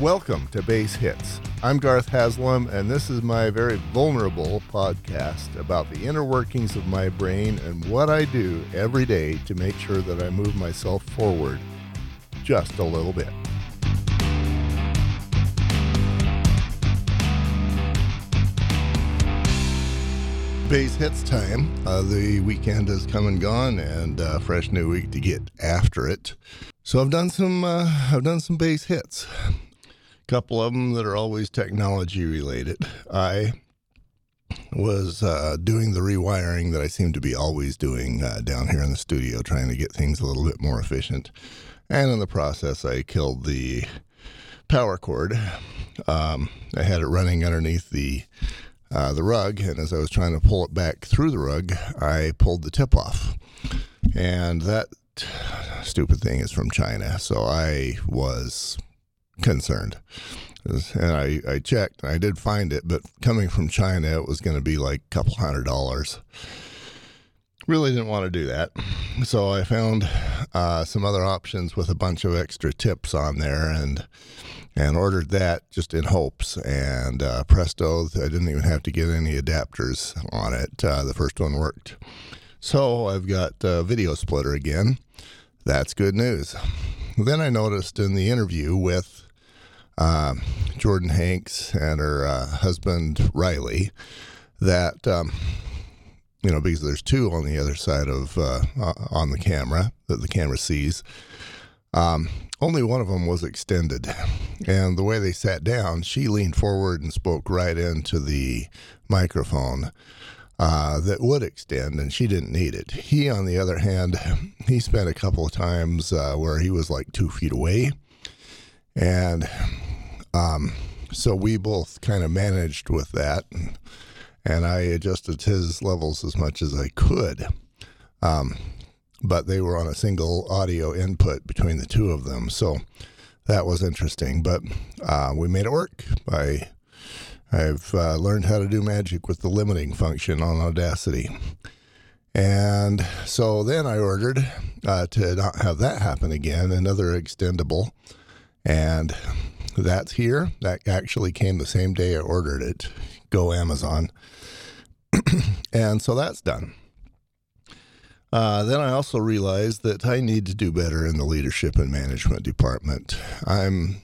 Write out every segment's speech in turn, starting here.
Welcome to Base Hits. I'm Garth Haslam, and this is my very vulnerable podcast about the inner workings of my brain and what I do every day to make sure that I move myself forward just a little bit. Base hits time. Uh, the weekend has come and gone, and uh, fresh new week to get after it. So I've done some. Uh, I've done some base hits. Couple of them that are always technology related. I was uh, doing the rewiring that I seem to be always doing uh, down here in the studio, trying to get things a little bit more efficient. And in the process, I killed the power cord. Um, I had it running underneath the uh, the rug, and as I was trying to pull it back through the rug, I pulled the tip off, and that stupid thing is from China. So I was concerned, and I I checked, I did find it, but coming from China, it was going to be like a couple hundred dollars. Really didn't want to do that, so I found uh, some other options with a bunch of extra tips on there, and and ordered that just in hopes. And uh, presto, I didn't even have to get any adapters on it. Uh, the first one worked. So I've got a video splitter again. That's good news. Then I noticed in the interview with uh, Jordan Hanks and her uh, husband Riley that. Um, you know, because there's two on the other side of uh, on the camera that the camera sees. Um, only one of them was extended. And the way they sat down, she leaned forward and spoke right into the microphone uh, that would extend, and she didn't need it. He, on the other hand, he spent a couple of times uh, where he was like two feet away. And um, so we both kind of managed with that. And I adjusted his levels as much as I could. Um, but they were on a single audio input between the two of them. So that was interesting. But uh, we made it work. I I've uh, learned how to do magic with the limiting function on Audacity. And so then I ordered uh, to not have that happen again another extendable. And that's here. That actually came the same day I ordered it. Go Amazon. and so that's done. Uh, then I also realized that I need to do better in the leadership and management department. I'm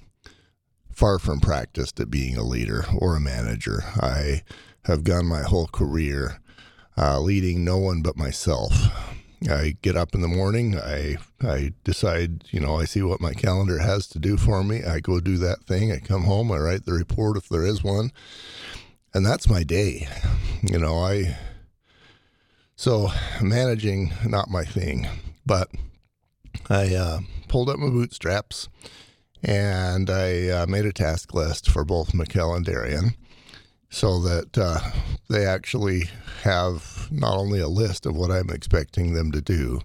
far from practiced at being a leader or a manager. I have gone my whole career uh, leading no one but myself. I get up in the morning. I I decide, you know, I see what my calendar has to do for me. I go do that thing. I come home. I write the report if there is one, and that's my day. You know, I so managing, not my thing, but I uh, pulled up my bootstraps and I uh, made a task list for both Mikkel and Darian so that uh, they actually have not only a list of what I'm expecting them to do,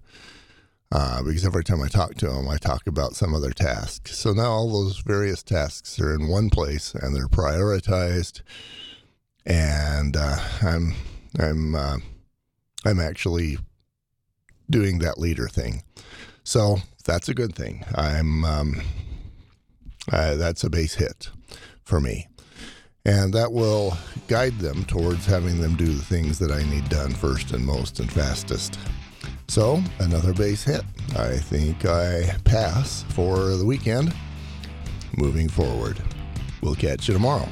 uh, because every time I talk to them, I talk about some other task. So now all those various tasks are in one place and they're prioritized, and uh, I'm I'm uh, I'm actually doing that leader thing. So that's a good thing. I'm um, uh, that's a base hit for me. And that will guide them towards having them do the things that I need done first and most and fastest. So, another base hit. I think I pass for the weekend. Moving forward. We'll catch you tomorrow.